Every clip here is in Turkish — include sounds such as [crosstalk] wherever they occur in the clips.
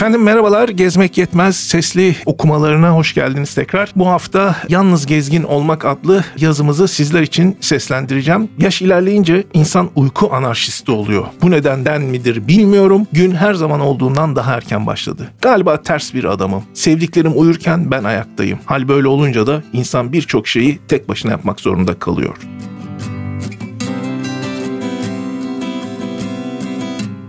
Efendim merhabalar. Gezmek Yetmez sesli okumalarına hoş geldiniz tekrar. Bu hafta Yalnız Gezgin Olmak adlı yazımızı sizler için seslendireceğim. Yaş ilerleyince insan uyku anarşisti oluyor. Bu nedenden midir bilmiyorum. Gün her zaman olduğundan daha erken başladı. Galiba ters bir adamım. Sevdiklerim uyurken ben ayaktayım. Hal böyle olunca da insan birçok şeyi tek başına yapmak zorunda kalıyor.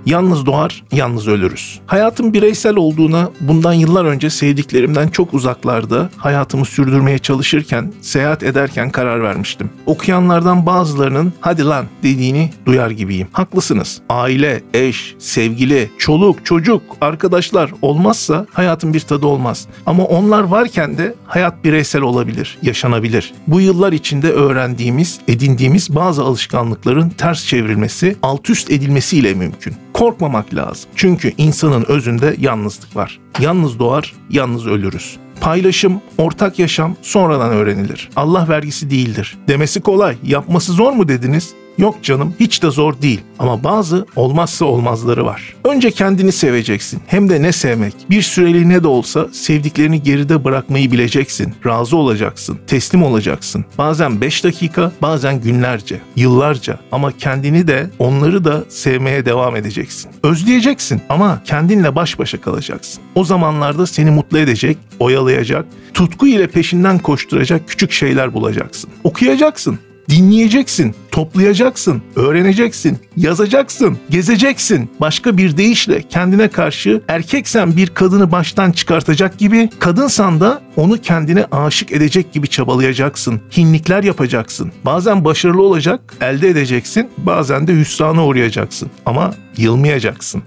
Yalnız doğar, yalnız ölürüz. Hayatın bireysel olduğuna bundan yıllar önce sevdiklerimden çok uzaklarda hayatımı sürdürmeye çalışırken, seyahat ederken karar vermiştim. Okuyanlardan bazılarının hadi lan dediğini duyar gibiyim. Haklısınız. Aile, eş, sevgili, çoluk, çocuk, arkadaşlar olmazsa hayatın bir tadı olmaz. Ama onlar varken de hayat bireysel olabilir, yaşanabilir. Bu yıllar içinde öğrendiğimiz, edindiğimiz bazı alışkanlıkların ters çevrilmesi, alt üst edilmesiyle mümkün korkmamak lazım. Çünkü insanın özünde yalnızlık var. Yalnız doğar, yalnız ölürüz. Paylaşım, ortak yaşam sonradan öğrenilir. Allah vergisi değildir. Demesi kolay, yapması zor mu dediniz? Yok canım hiç de zor değil ama bazı olmazsa olmazları var. Önce kendini seveceksin hem de ne sevmek. Bir süreliğine de olsa sevdiklerini geride bırakmayı bileceksin. Razı olacaksın, teslim olacaksın. Bazen 5 dakika, bazen günlerce, yıllarca ama kendini de onları da sevmeye devam edeceksin. Özleyeceksin ama kendinle baş başa kalacaksın. O zamanlarda seni mutlu edecek, oyalayacak, tutku ile peşinden koşturacak küçük şeyler bulacaksın. Okuyacaksın, dinleyeceksin, toplayacaksın, öğreneceksin, yazacaksın, gezeceksin. Başka bir deyişle kendine karşı erkeksen bir kadını baştan çıkartacak gibi, kadınsan da onu kendine aşık edecek gibi çabalayacaksın. Hinlikler yapacaksın. Bazen başarılı olacak, elde edeceksin, bazen de hüsrana uğrayacaksın. Ama yılmayacaksın.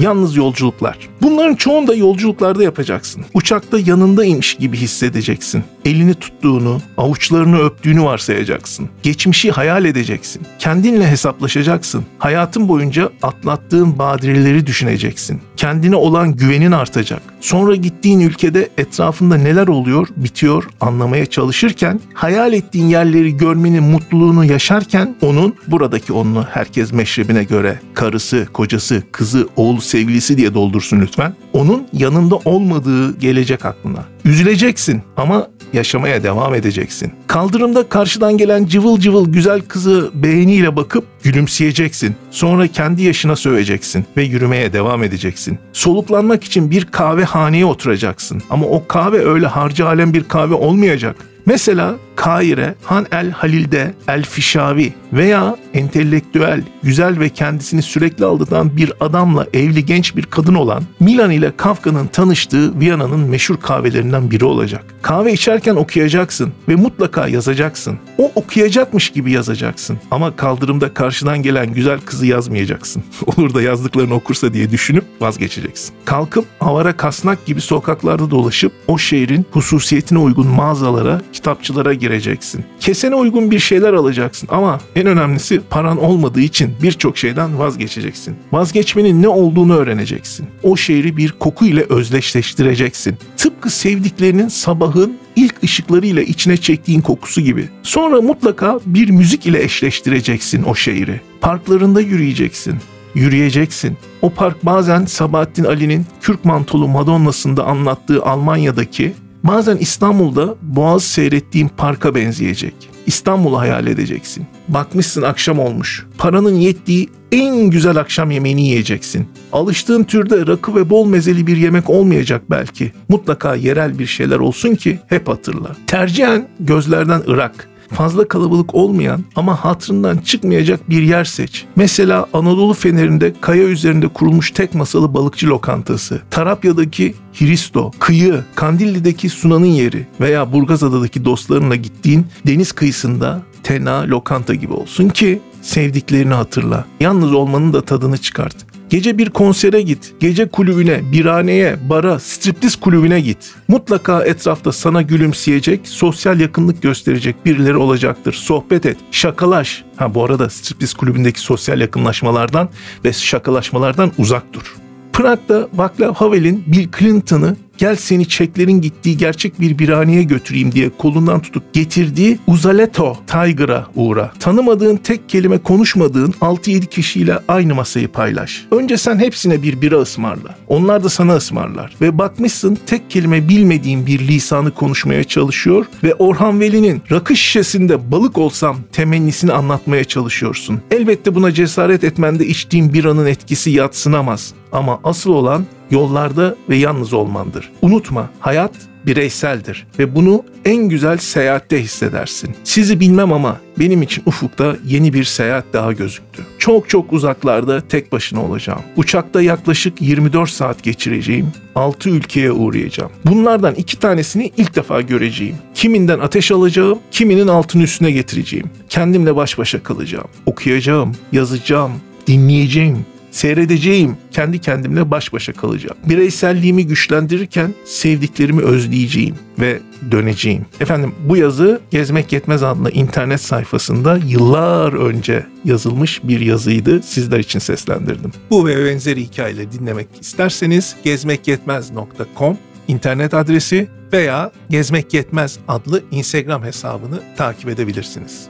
Yalnız yolculuklar. Bunların çoğunu da yolculuklarda yapacaksın. Uçakta yanındaymış gibi hissedeceksin. Elini tuttuğunu, avuçlarını öptüğünü varsayacaksın. Geçmişi hayal edeceksin. Kendinle hesaplaşacaksın. Hayatın boyunca atlattığın badireleri düşüneceksin. Kendine olan güvenin artacak. Sonra gittiğin ülkede etrafında neler oluyor, bitiyor anlamaya çalışırken, hayal ettiğin yerleri görmenin mutluluğunu yaşarken onun, buradaki onunu herkes meşrebine göre karısı, kocası, kızı, oğlu, sevgilisi diye doldursun lütfen. Onun yanında olmadığı gelecek aklına. Üzüleceksin ama yaşamaya devam edeceksin. Kaldırımda karşıdan gelen cıvıl cıvıl güzel kızı beğeniyle bakıp gülümseyeceksin. Sonra kendi yaşına söveceksin ve yürümeye devam edeceksin. Soluklanmak için bir kahvehaneye oturacaksın. Ama o kahve öyle harcı alem bir kahve olmayacak. Mesela Kaire, Han el Halil'de El Fişavi veya entelektüel, güzel ve kendisini sürekli aldatan bir adamla evli genç bir kadın olan Milan ile Kafka'nın tanıştığı Viyana'nın meşhur kahvelerinden biri olacak. Kahve içerken okuyacaksın ve mutlaka yazacaksın. O okuyacakmış gibi yazacaksın. Ama kaldırımda karşıdan gelen güzel kızı yazmayacaksın. [laughs] Olur da yazdıklarını okursa diye düşünüp vazgeçeceksin. Kalkıp avara kasnak gibi sokaklarda dolaşıp o şehrin hususiyetine uygun mağazalara, kitapçılara gireceksin. Kesene uygun bir şeyler alacaksın ama en önemlisi paran olmadığı için birçok şeyden vazgeçeceksin. Vazgeçmenin ne olduğunu öğreneceksin. O şehri bir koku ile özdeşleştireceksin. Tıpkı sevdiklerinin sabahın ilk ışıklarıyla içine çektiğin kokusu gibi. Sonra mutlaka bir müzik ile eşleştireceksin o şehri. Parklarında yürüyeceksin yürüyeceksin. O park bazen Sabahattin Ali'nin Kürk Mantolu Madonna'sında anlattığı Almanya'daki Bazen İstanbul'da Boğaz seyrettiğin parka benzeyecek. İstanbul'u hayal edeceksin. Bakmışsın akşam olmuş. Paranın yettiği en güzel akşam yemeğini yiyeceksin. Alıştığın türde rakı ve bol mezeli bir yemek olmayacak belki. Mutlaka yerel bir şeyler olsun ki hep hatırla. Tercihen gözlerden ırak, fazla kalabalık olmayan ama hatırından çıkmayacak bir yer seç. Mesela Anadolu Feneri'nde kaya üzerinde kurulmuş tek masalı balıkçı lokantası, Tarapya'daki Hristo, kıyı, Kandilli'deki Sunan'ın yeri veya Burgazada'daki dostlarınla gittiğin deniz kıyısında tena lokanta gibi olsun ki sevdiklerini hatırla. Yalnız olmanın da tadını çıkart. Gece bir konsere git, gece kulübüne, birhaneye, bara, striptiz kulübüne git. Mutlaka etrafta sana gülümseyecek, sosyal yakınlık gösterecek birileri olacaktır. Sohbet et, şakalaş. Ha bu arada striptiz kulübündeki sosyal yakınlaşmalardan ve şakalaşmalardan uzak dur. Prag'da Václav Havel'in Bill Clinton'ı gel seni çeklerin gittiği gerçek bir birhaneye götüreyim diye kolundan tutup getirdiği Uzaleto Tiger'a uğra. Tanımadığın tek kelime konuşmadığın 6-7 kişiyle aynı masayı paylaş. Önce sen hepsine bir bira ısmarla. Onlar da sana ısmarlar. Ve bakmışsın tek kelime bilmediğin bir lisanı konuşmaya çalışıyor ve Orhan Veli'nin rakı şişesinde balık olsam temennisini anlatmaya çalışıyorsun. Elbette buna cesaret etmende içtiğin biranın etkisi yatsınamaz. Ama asıl olan yollarda ve yalnız olmandır. Unutma, hayat bireyseldir ve bunu en güzel seyahatte hissedersin. Sizi bilmem ama benim için ufukta yeni bir seyahat daha gözüktü. Çok çok uzaklarda tek başına olacağım. Uçakta yaklaşık 24 saat geçireceğim. 6 ülkeye uğrayacağım. Bunlardan iki tanesini ilk defa göreceğim. Kiminden ateş alacağım, kiminin altını üstüne getireceğim. Kendimle baş başa kalacağım. Okuyacağım, yazacağım, dinleyeceğim, Seyredeceğim, kendi kendimle baş başa kalacağım. Bireyselliğimi güçlendirirken sevdiklerimi özleyeceğim ve döneceğim. Efendim bu yazı Gezmek Yetmez adlı internet sayfasında yıllar önce yazılmış bir yazıydı. Sizler için seslendirdim. Bu ve benzeri hikayeleri dinlemek isterseniz gezmekyetmez.com internet adresi veya Gezmek Yetmez adlı Instagram hesabını takip edebilirsiniz.